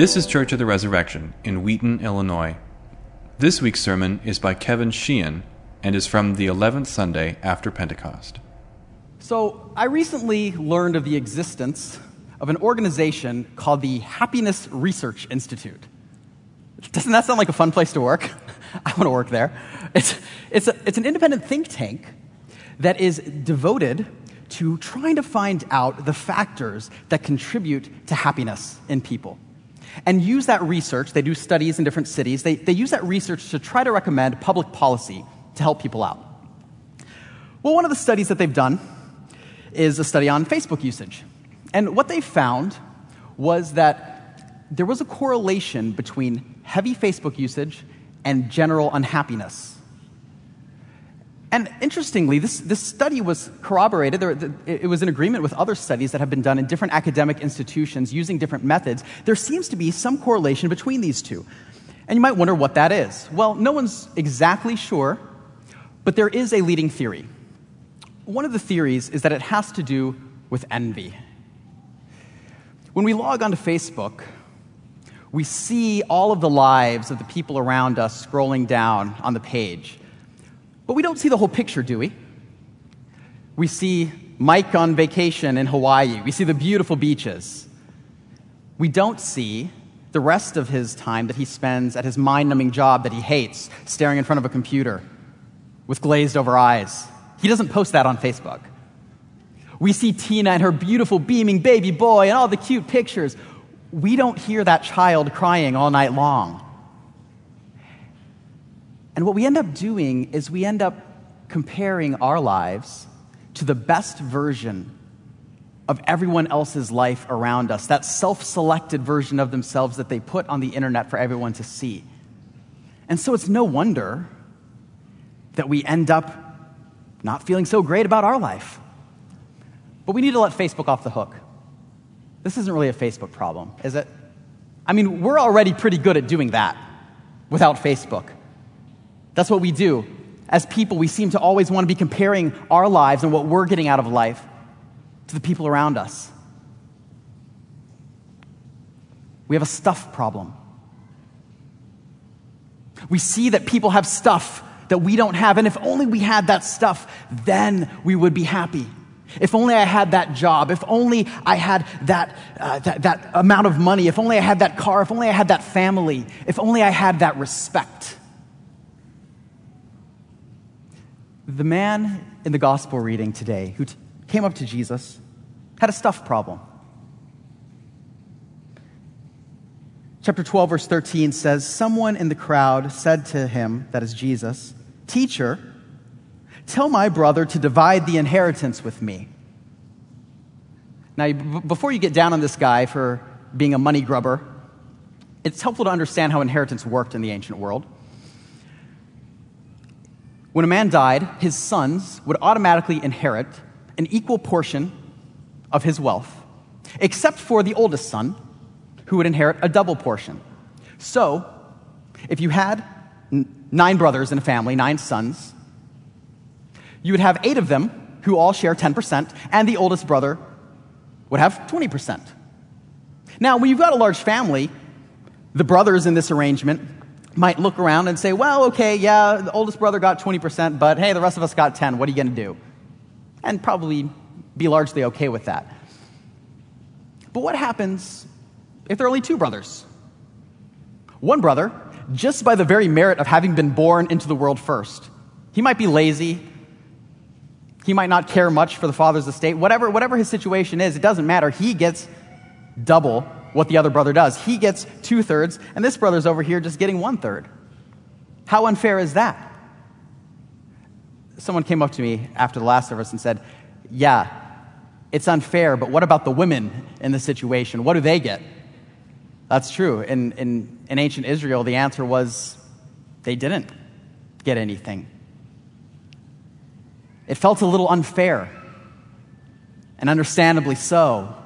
This is Church of the Resurrection in Wheaton, Illinois. This week's sermon is by Kevin Sheehan and is from the 11th Sunday after Pentecost. So, I recently learned of the existence of an organization called the Happiness Research Institute. Doesn't that sound like a fun place to work? I want to work there. It's, it's, a, it's an independent think tank that is devoted to trying to find out the factors that contribute to happiness in people. And use that research, they do studies in different cities, they, they use that research to try to recommend public policy to help people out. Well, one of the studies that they've done is a study on Facebook usage. And what they found was that there was a correlation between heavy Facebook usage and general unhappiness. And interestingly, this, this study was corroborated. There, it was in agreement with other studies that have been done in different academic institutions using different methods. There seems to be some correlation between these two. And you might wonder what that is. Well, no one's exactly sure, but there is a leading theory. One of the theories is that it has to do with envy. When we log onto Facebook, we see all of the lives of the people around us scrolling down on the page. But we don't see the whole picture, do we? We see Mike on vacation in Hawaii. We see the beautiful beaches. We don't see the rest of his time that he spends at his mind numbing job that he hates, staring in front of a computer with glazed over eyes. He doesn't post that on Facebook. We see Tina and her beautiful, beaming baby boy and all the cute pictures. We don't hear that child crying all night long. And what we end up doing is we end up comparing our lives to the best version of everyone else's life around us, that self selected version of themselves that they put on the internet for everyone to see. And so it's no wonder that we end up not feeling so great about our life. But we need to let Facebook off the hook. This isn't really a Facebook problem, is it? I mean, we're already pretty good at doing that without Facebook. That's what we do. As people, we seem to always want to be comparing our lives and what we're getting out of life to the people around us. We have a stuff problem. We see that people have stuff that we don't have, and if only we had that stuff, then we would be happy. If only I had that job. If only I had that, uh, that, that amount of money. If only I had that car. If only I had that family. If only I had that respect. The man in the gospel reading today who t- came up to Jesus had a stuff problem. Chapter 12, verse 13 says, Someone in the crowd said to him, that is Jesus, Teacher, tell my brother to divide the inheritance with me. Now, before you get down on this guy for being a money grubber, it's helpful to understand how inheritance worked in the ancient world. When a man died, his sons would automatically inherit an equal portion of his wealth, except for the oldest son, who would inherit a double portion. So, if you had nine brothers in a family, nine sons, you would have eight of them who all share 10%, and the oldest brother would have 20%. Now, when you've got a large family, the brothers in this arrangement might look around and say, well, okay, yeah, the oldest brother got 20%, but hey, the rest of us got 10. What are you going to do? And probably be largely okay with that. But what happens if there are only two brothers? One brother, just by the very merit of having been born into the world first, he might be lazy. He might not care much for the father's estate. Whatever, whatever his situation is, it doesn't matter. He gets double what the other brother does. He gets two thirds, and this brother's over here just getting one third. How unfair is that? Someone came up to me after the last service and said, Yeah, it's unfair, but what about the women in the situation? What do they get? That's true. In, in, in ancient Israel, the answer was they didn't get anything. It felt a little unfair, and understandably so.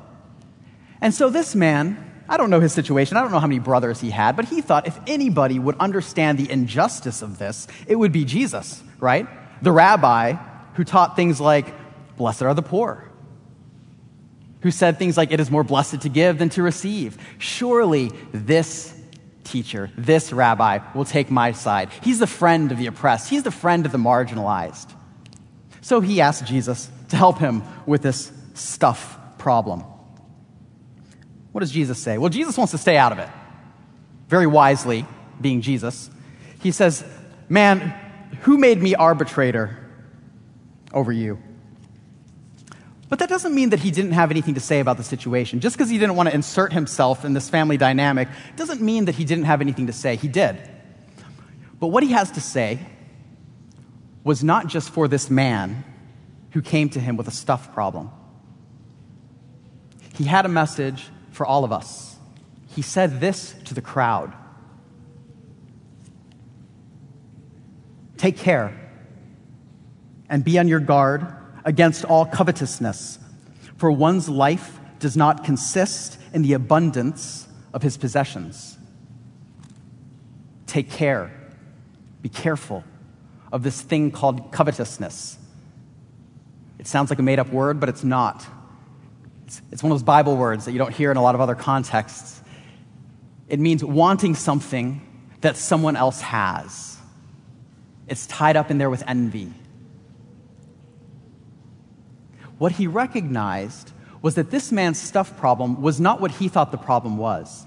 And so this man, I don't know his situation, I don't know how many brothers he had, but he thought if anybody would understand the injustice of this, it would be Jesus, right? The rabbi who taught things like, Blessed are the poor, who said things like, It is more blessed to give than to receive. Surely this teacher, this rabbi, will take my side. He's the friend of the oppressed, he's the friend of the marginalized. So he asked Jesus to help him with this stuff problem. What does Jesus say? Well, Jesus wants to stay out of it. Very wisely, being Jesus, he says, Man, who made me arbitrator over you? But that doesn't mean that he didn't have anything to say about the situation. Just because he didn't want to insert himself in this family dynamic doesn't mean that he didn't have anything to say. He did. But what he has to say was not just for this man who came to him with a stuff problem. He had a message for all of us. He said this to the crowd Take care and be on your guard against all covetousness, for one's life does not consist in the abundance of his possessions. Take care, be careful of this thing called covetousness. It sounds like a made up word, but it's not. It's, it's one of those Bible words that you don't hear in a lot of other contexts. It means wanting something that someone else has. It's tied up in there with envy. What he recognized was that this man's stuff problem was not what he thought the problem was.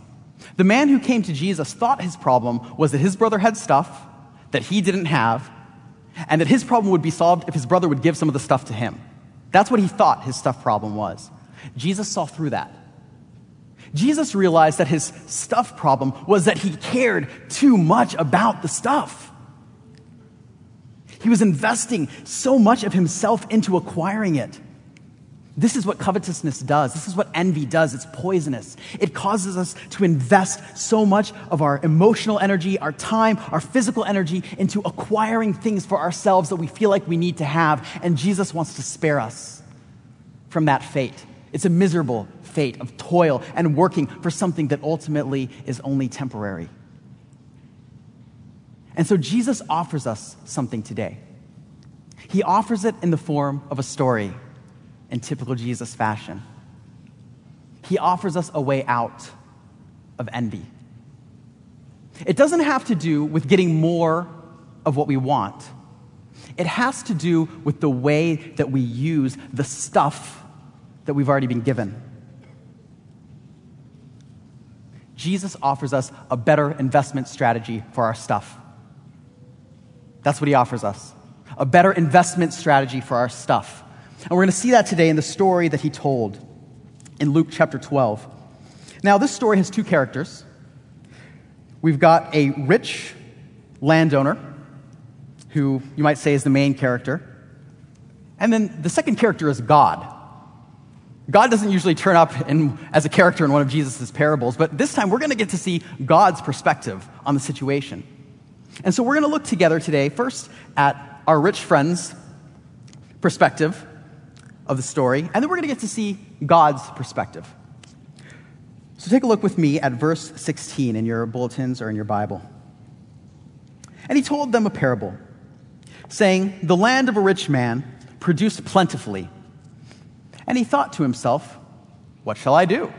The man who came to Jesus thought his problem was that his brother had stuff that he didn't have, and that his problem would be solved if his brother would give some of the stuff to him. That's what he thought his stuff problem was. Jesus saw through that. Jesus realized that his stuff problem was that he cared too much about the stuff. He was investing so much of himself into acquiring it. This is what covetousness does. This is what envy does. It's poisonous. It causes us to invest so much of our emotional energy, our time, our physical energy into acquiring things for ourselves that we feel like we need to have. And Jesus wants to spare us from that fate. It's a miserable fate of toil and working for something that ultimately is only temporary. And so Jesus offers us something today. He offers it in the form of a story in typical Jesus fashion. He offers us a way out of envy. It doesn't have to do with getting more of what we want. It has to do with the way that we use the stuff that we've already been given. Jesus offers us a better investment strategy for our stuff. That's what he offers us a better investment strategy for our stuff. And we're going to see that today in the story that he told in Luke chapter 12. Now, this story has two characters. We've got a rich landowner, who you might say is the main character. And then the second character is God. God doesn't usually turn up in, as a character in one of Jesus' parables, but this time we're going to get to see God's perspective on the situation. And so we're going to look together today first at our rich friend's perspective of the story, and then we're going to get to see God's perspective. So take a look with me at verse 16 in your bulletins or in your Bible. And he told them a parable, saying, The land of a rich man produced plentifully. And he thought to himself, What shall I do?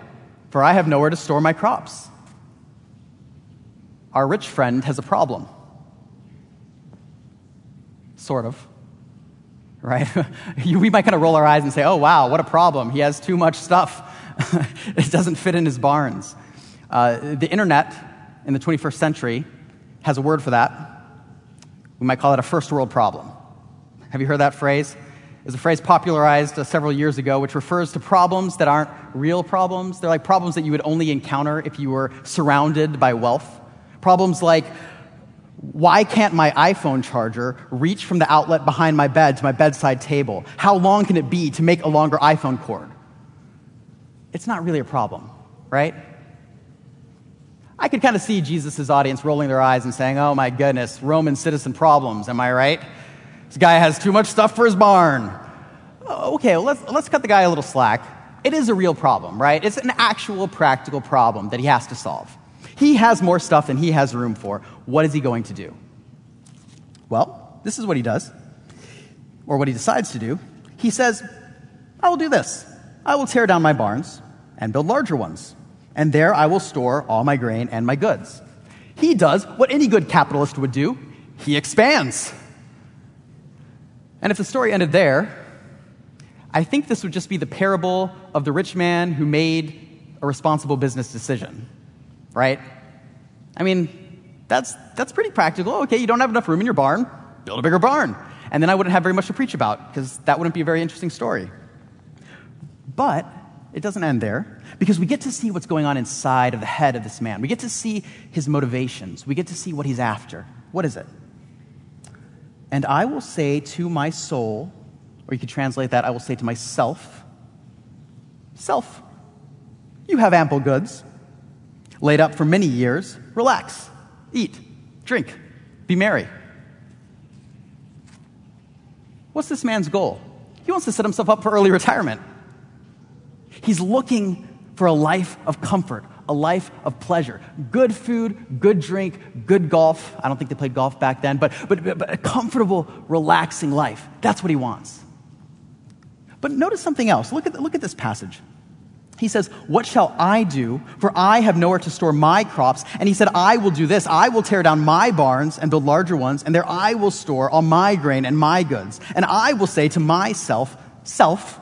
For I have nowhere to store my crops. Our rich friend has a problem. Sort of right? we might kind of roll our eyes and say, oh, wow, what a problem. He has too much stuff. it doesn't fit in his barns. Uh, the internet in the 21st century has a word for that. We might call it a first world problem. Have you heard that phrase? It's a phrase popularized uh, several years ago, which refers to problems that aren't real problems. They're like problems that you would only encounter if you were surrounded by wealth. Problems like why can't my iPhone charger reach from the outlet behind my bed to my bedside table? How long can it be to make a longer iPhone cord? It's not really a problem, right? I could kind of see Jesus' audience rolling their eyes and saying, Oh my goodness, Roman citizen problems, am I right? This guy has too much stuff for his barn. Oh, okay, well, let's, let's cut the guy a little slack. It is a real problem, right? It's an actual practical problem that he has to solve. He has more stuff than he has room for. What is he going to do? Well, this is what he does, or what he decides to do. He says, I will do this. I will tear down my barns and build larger ones, and there I will store all my grain and my goods. He does what any good capitalist would do he expands. And if the story ended there, I think this would just be the parable of the rich man who made a responsible business decision, right? I mean, that's, that's pretty practical. Okay, you don't have enough room in your barn, build a bigger barn. And then I wouldn't have very much to preach about because that wouldn't be a very interesting story. But it doesn't end there because we get to see what's going on inside of the head of this man. We get to see his motivations, we get to see what he's after. What is it? And I will say to my soul, or you could translate that, I will say to myself, Self, you have ample goods, laid up for many years. Relax, eat, drink, be merry. What's this man's goal? He wants to set himself up for early retirement. He's looking for a life of comfort, a life of pleasure. Good food, good drink, good golf. I don't think they played golf back then, but, but, but a comfortable, relaxing life. That's what he wants. But notice something else. Look at, look at this passage. He says, What shall I do? For I have nowhere to store my crops. And he said, I will do this. I will tear down my barns and build larger ones, and there I will store all my grain and my goods. And I will say to myself, Self,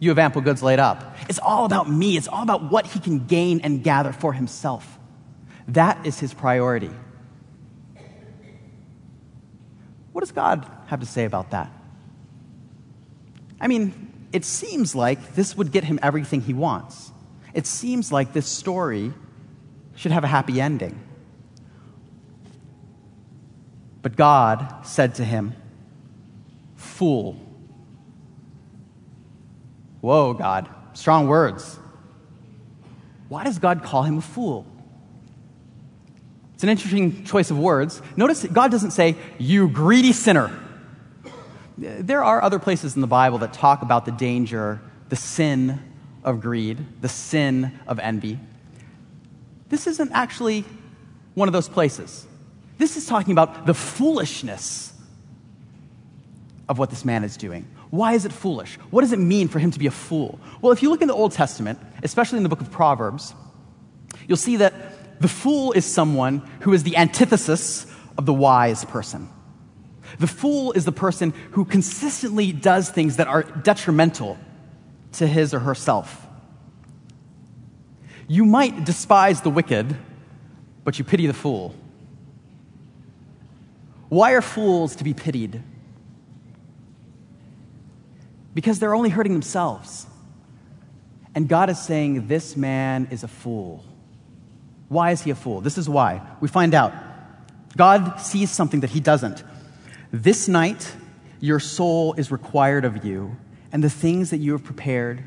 you have ample goods laid up. It's all about me. It's all about what he can gain and gather for himself. That is his priority. What does God have to say about that? I mean, it seems like this would get him everything he wants. It seems like this story should have a happy ending. But God said to him, Fool. Whoa, God, strong words. Why does God call him a fool? It's an interesting choice of words. Notice God doesn't say, You greedy sinner. There are other places in the Bible that talk about the danger, the sin of greed, the sin of envy. This isn't actually one of those places. This is talking about the foolishness of what this man is doing. Why is it foolish? What does it mean for him to be a fool? Well, if you look in the Old Testament, especially in the book of Proverbs, you'll see that the fool is someone who is the antithesis of the wise person. The fool is the person who consistently does things that are detrimental to his or herself. You might despise the wicked, but you pity the fool. Why are fools to be pitied? Because they're only hurting themselves. And God is saying, This man is a fool. Why is he a fool? This is why. We find out. God sees something that he doesn't. This night, your soul is required of you, and the things that you have prepared,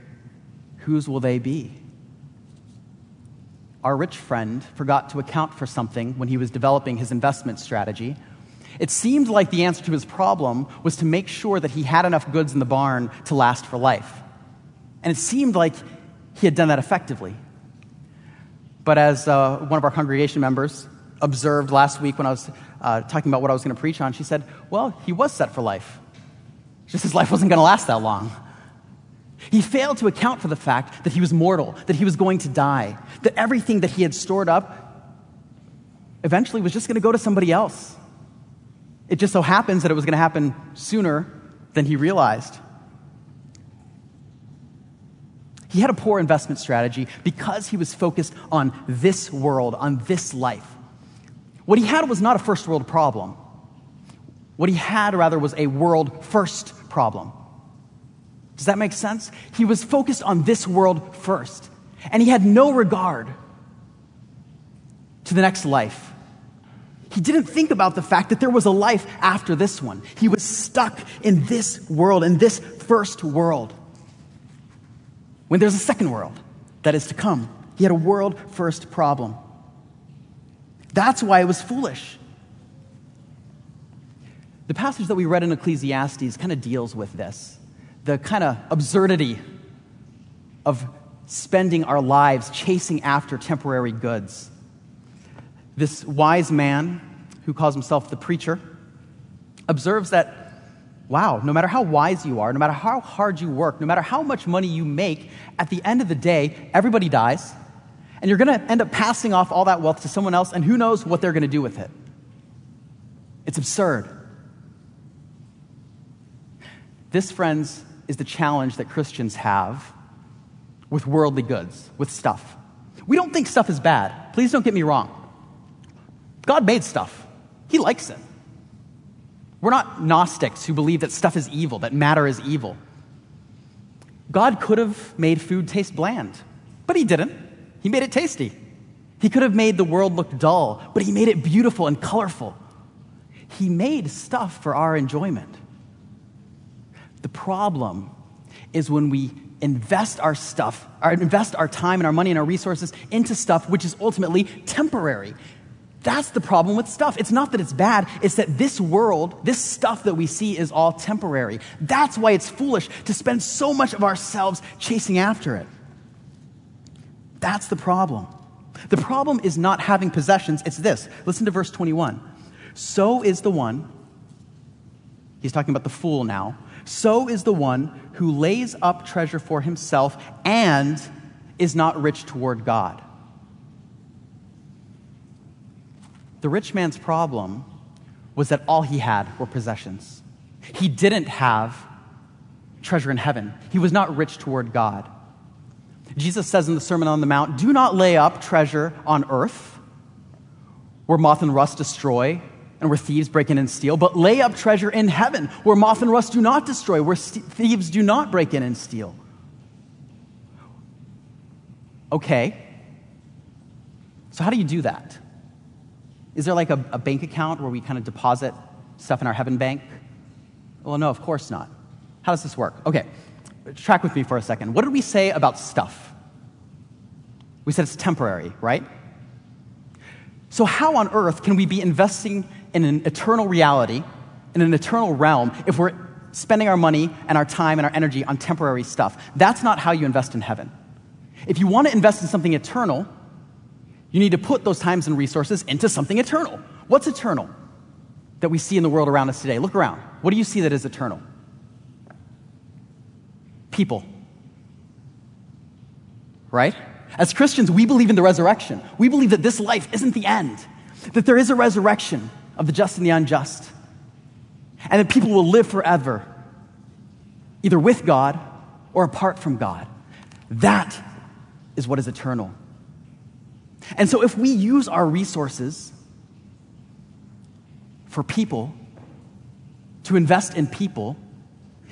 whose will they be? Our rich friend forgot to account for something when he was developing his investment strategy. It seemed like the answer to his problem was to make sure that he had enough goods in the barn to last for life. And it seemed like he had done that effectively. But as uh, one of our congregation members observed last week when I was uh, talking about what I was going to preach on, she said, Well, he was set for life. Just his life wasn't going to last that long. He failed to account for the fact that he was mortal, that he was going to die, that everything that he had stored up eventually was just going to go to somebody else. It just so happens that it was going to happen sooner than he realized. He had a poor investment strategy because he was focused on this world, on this life. What he had was not a first world problem. What he had, rather, was a world first problem. Does that make sense? He was focused on this world first, and he had no regard to the next life. He didn't think about the fact that there was a life after this one. He was stuck in this world, in this first world. When there's a second world that is to come, he had a world first problem. That's why it was foolish. The passage that we read in Ecclesiastes kind of deals with this the kind of absurdity of spending our lives chasing after temporary goods. This wise man, who calls himself the preacher, observes that wow, no matter how wise you are, no matter how hard you work, no matter how much money you make, at the end of the day, everybody dies. And you're going to end up passing off all that wealth to someone else, and who knows what they're going to do with it. It's absurd. This, friends, is the challenge that Christians have with worldly goods, with stuff. We don't think stuff is bad. Please don't get me wrong. God made stuff, He likes it. We're not Gnostics who believe that stuff is evil, that matter is evil. God could have made food taste bland, but He didn't. He made it tasty. He could have made the world look dull, but He made it beautiful and colorful. He made stuff for our enjoyment. The problem is when we invest our stuff, or invest our time and our money and our resources into stuff which is ultimately temporary. That's the problem with stuff. It's not that it's bad, it's that this world, this stuff that we see is all temporary. That's why it's foolish to spend so much of ourselves chasing after it. That's the problem. The problem is not having possessions, it's this. Listen to verse 21. So is the one, he's talking about the fool now, so is the one who lays up treasure for himself and is not rich toward God. The rich man's problem was that all he had were possessions. He didn't have treasure in heaven, he was not rich toward God. Jesus says in the Sermon on the Mount, Do not lay up treasure on earth where moth and rust destroy and where thieves break in and steal, but lay up treasure in heaven where moth and rust do not destroy, where st- thieves do not break in and steal. Okay. So, how do you do that? Is there like a, a bank account where we kind of deposit stuff in our heaven bank? Well, no, of course not. How does this work? Okay, track with me for a second. What did we say about stuff? We said it's temporary, right? So, how on earth can we be investing in an eternal reality, in an eternal realm, if we're spending our money and our time and our energy on temporary stuff? That's not how you invest in heaven. If you want to invest in something eternal, you need to put those times and resources into something eternal. What's eternal that we see in the world around us today? Look around. What do you see that is eternal? People. Right? As Christians, we believe in the resurrection. We believe that this life isn't the end, that there is a resurrection of the just and the unjust, and that people will live forever, either with God or apart from God. That is what is eternal. And so, if we use our resources for people, to invest in people,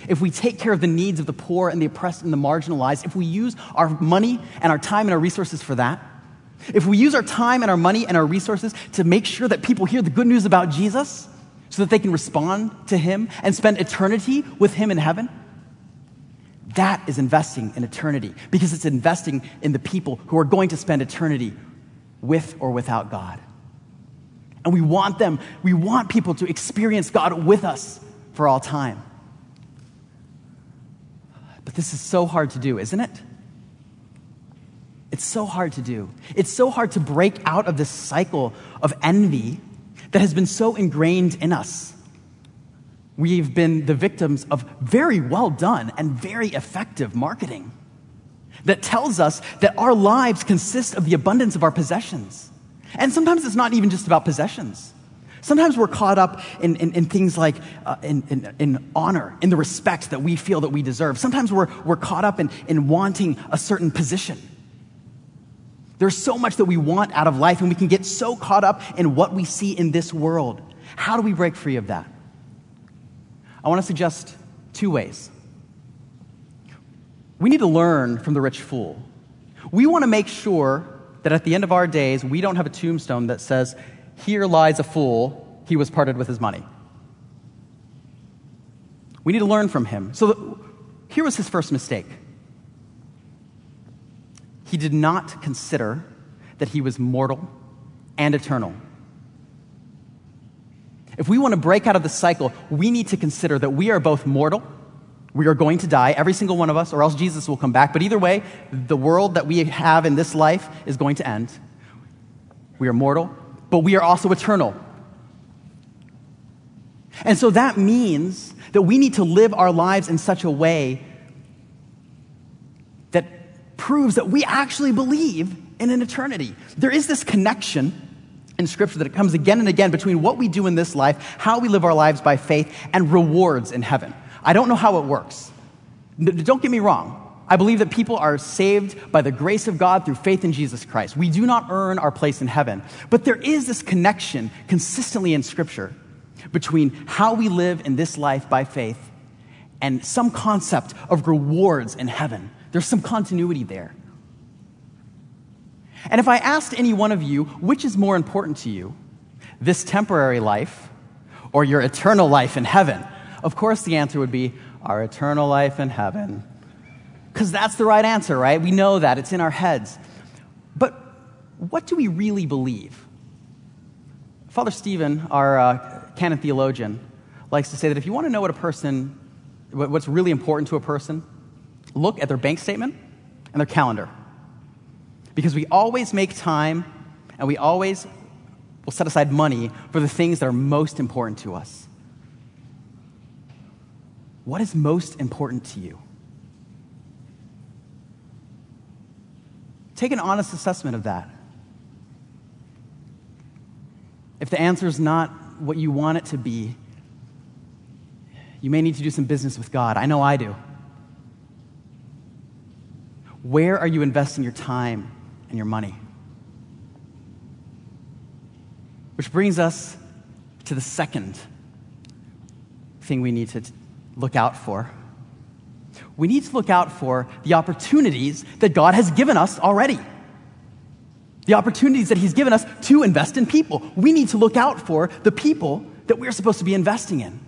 if we take care of the needs of the poor and the oppressed and the marginalized, if we use our money and our time and our resources for that, if we use our time and our money and our resources to make sure that people hear the good news about Jesus so that they can respond to Him and spend eternity with Him in heaven, that is investing in eternity because it's investing in the people who are going to spend eternity with or without God. And we want them, we want people to experience God with us for all time. But this is so hard to do, isn't it? It's so hard to do. It's so hard to break out of this cycle of envy that has been so ingrained in us. We've been the victims of very well done and very effective marketing that tells us that our lives consist of the abundance of our possessions. And sometimes it's not even just about possessions. Sometimes we're caught up in, in, in things like uh, in, in, in, honor, in the respect that we feel that we deserve. Sometimes we're, we're caught up in, in wanting a certain position. There's so much that we want out of life, and we can get so caught up in what we see in this world. How do we break free of that? I want to suggest two ways. We need to learn from the rich fool. We want to make sure that at the end of our days, we don't have a tombstone that says, Here lies a fool, he was parted with his money. We need to learn from him. So, here was his first mistake. He did not consider that he was mortal and eternal. If we want to break out of the cycle, we need to consider that we are both mortal we are going to die, every single one of us, or else Jesus will come back. But either way, the world that we have in this life is going to end. We are mortal, but we are also eternal. And so that means that we need to live our lives in such a way that proves that we actually believe in an eternity. There is this connection in Scripture that it comes again and again between what we do in this life, how we live our lives by faith, and rewards in heaven. I don't know how it works. Don't get me wrong. I believe that people are saved by the grace of God through faith in Jesus Christ. We do not earn our place in heaven. But there is this connection consistently in Scripture between how we live in this life by faith and some concept of rewards in heaven. There's some continuity there. And if I asked any one of you, which is more important to you, this temporary life or your eternal life in heaven? Of course, the answer would be our eternal life in heaven. Because that's the right answer, right? We know that, it's in our heads. But what do we really believe? Father Stephen, our uh, canon theologian, likes to say that if you want to know what a person, what's really important to a person, look at their bank statement and their calendar. Because we always make time and we always will set aside money for the things that are most important to us. What is most important to you? Take an honest assessment of that. If the answer is not what you want it to be, you may need to do some business with God. I know I do. Where are you investing your time and your money? Which brings us to the second thing we need to look out for. We need to look out for the opportunities that God has given us already. The opportunities that He's given us to invest in people. We need to look out for the people that we're supposed to be investing in.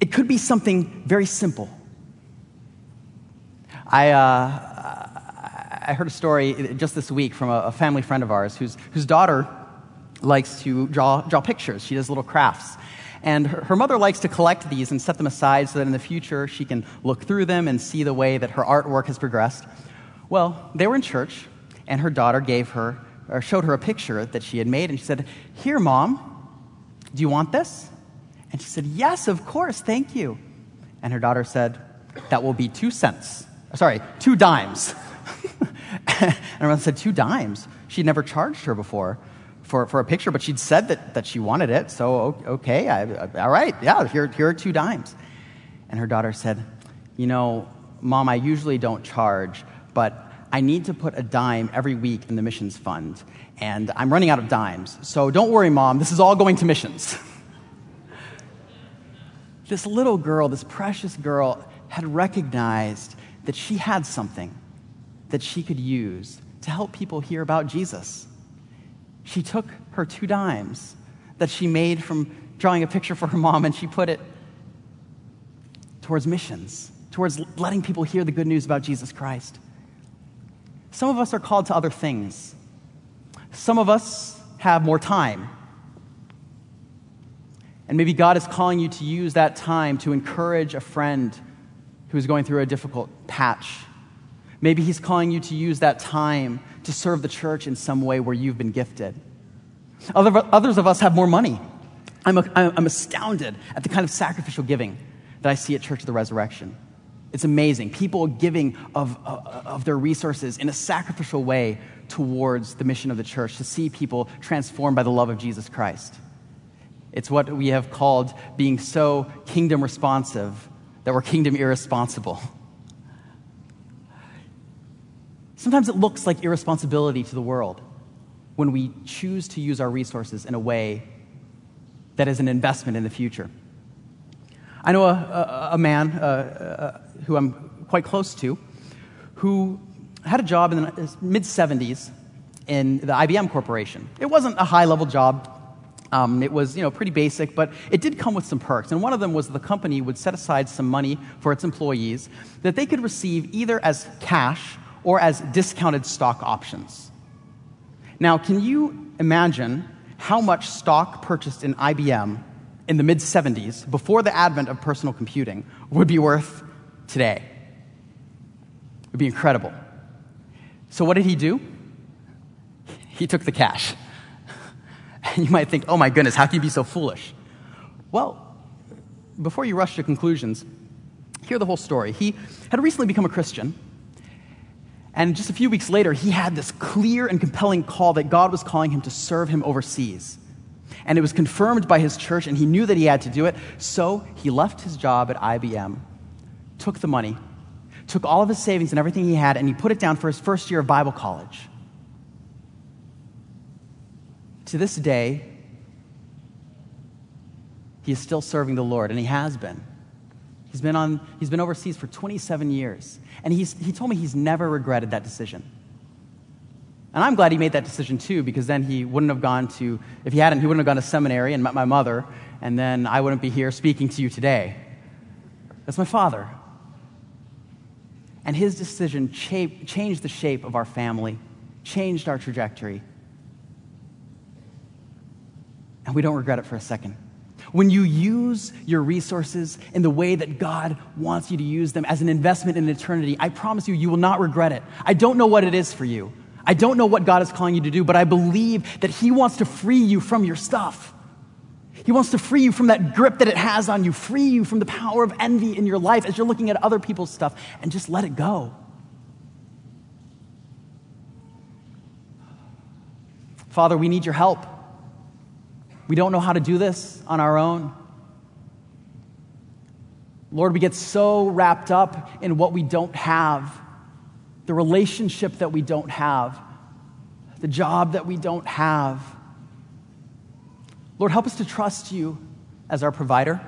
It could be something very simple. I, uh, I heard a story just this week from a, family friend of ours whose, whose daughter likes to draw, draw pictures. She does little crafts. And her, her mother likes to collect these and set them aside so that in the future she can look through them and see the way that her artwork has progressed. Well, they were in church, and her daughter gave her, or showed her a picture that she had made, and she said, Here, mom, do you want this? And she said, Yes, of course, thank you. And her daughter said, That will be two cents. Uh, sorry, two dimes. and her mother said, Two dimes? She'd never charged her before for, for a picture, but she'd said that, that she wanted it. So, okay, I, all right, yeah, here, here are two dimes. And her daughter said, You know, mom, I usually don't charge, but I need to put a dime every week in the missions fund, and I'm running out of dimes. So don't worry, mom, this is all going to missions. this little girl, this precious girl, had recognized that she had something that she could use to help people hear about Jesus she took her two dimes that she made from drawing a picture for her mom and she put it towards missions, towards letting people hear the good news about Jesus Christ. Some of us are called to other things. Some of us have more time. And maybe God is calling you to use that time to encourage a friend who's going through a difficult patch. Maybe He's calling you to use that time to serve the church in some way where you've been gifted. Other, others of us have more money. I'm, a, I'm astounded at the kind of sacrificial giving that I see at Church of the Resurrection. It's amazing. People giving of, uh, of their resources in a sacrificial way towards the mission of the church to see people transformed by the love of Jesus Christ. It's what we have called being so kingdom responsive that we're kingdom irresponsible. Sometimes it looks like irresponsibility to the world when we choose to use our resources in a way that is an investment in the future. I know a, a, a man uh, uh, who I'm quite close to who had a job in the mid 70s in the IBM Corporation. It wasn't a high level job. Um, it was, you know, pretty basic, but it did come with some perks. And one of them was the company would set aside some money for its employees that they could receive either as cash or as discounted stock options. Now, can you imagine how much stock purchased in IBM in the mid 70s, before the advent of personal computing, would be worth today? It would be incredible. So, what did he do? He took the cash. And you might think, oh my goodness, how can you be so foolish? Well, before you rush to conclusions, hear the whole story. He had recently become a Christian. And just a few weeks later, he had this clear and compelling call that God was calling him to serve him overseas. And it was confirmed by his church, and he knew that he had to do it. So he left his job at IBM, took the money, took all of his savings and everything he had, and he put it down for his first year of Bible college. To this day, he is still serving the Lord, and he has been. He's been, on, he's been overseas for 27 years, and he's, he told me he's never regretted that decision. And I'm glad he made that decision too, because then he wouldn't have gone to, if he hadn't, he wouldn't have gone to seminary and met my mother, and then I wouldn't be here speaking to you today. That's my father. And his decision cha- changed the shape of our family, changed our trajectory. And we don't regret it for a second. When you use your resources in the way that God wants you to use them as an investment in eternity, I promise you, you will not regret it. I don't know what it is for you. I don't know what God is calling you to do, but I believe that He wants to free you from your stuff. He wants to free you from that grip that it has on you, free you from the power of envy in your life as you're looking at other people's stuff, and just let it go. Father, we need your help. We don't know how to do this on our own. Lord, we get so wrapped up in what we don't have, the relationship that we don't have, the job that we don't have. Lord, help us to trust you as our provider.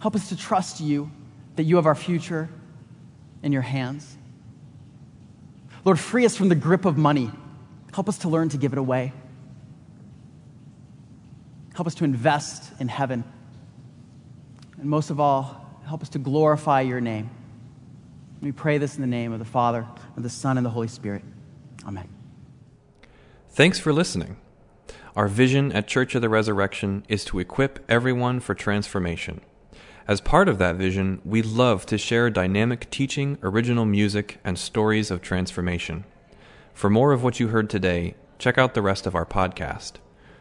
Help us to trust you that you have our future in your hands. Lord, free us from the grip of money. Help us to learn to give it away. Help us to invest in heaven. And most of all, help us to glorify your name. We pray this in the name of the Father, of the Son, and the Holy Spirit. Amen. Thanks for listening. Our vision at Church of the Resurrection is to equip everyone for transformation. As part of that vision, we love to share dynamic teaching, original music, and stories of transformation. For more of what you heard today, check out the rest of our podcast.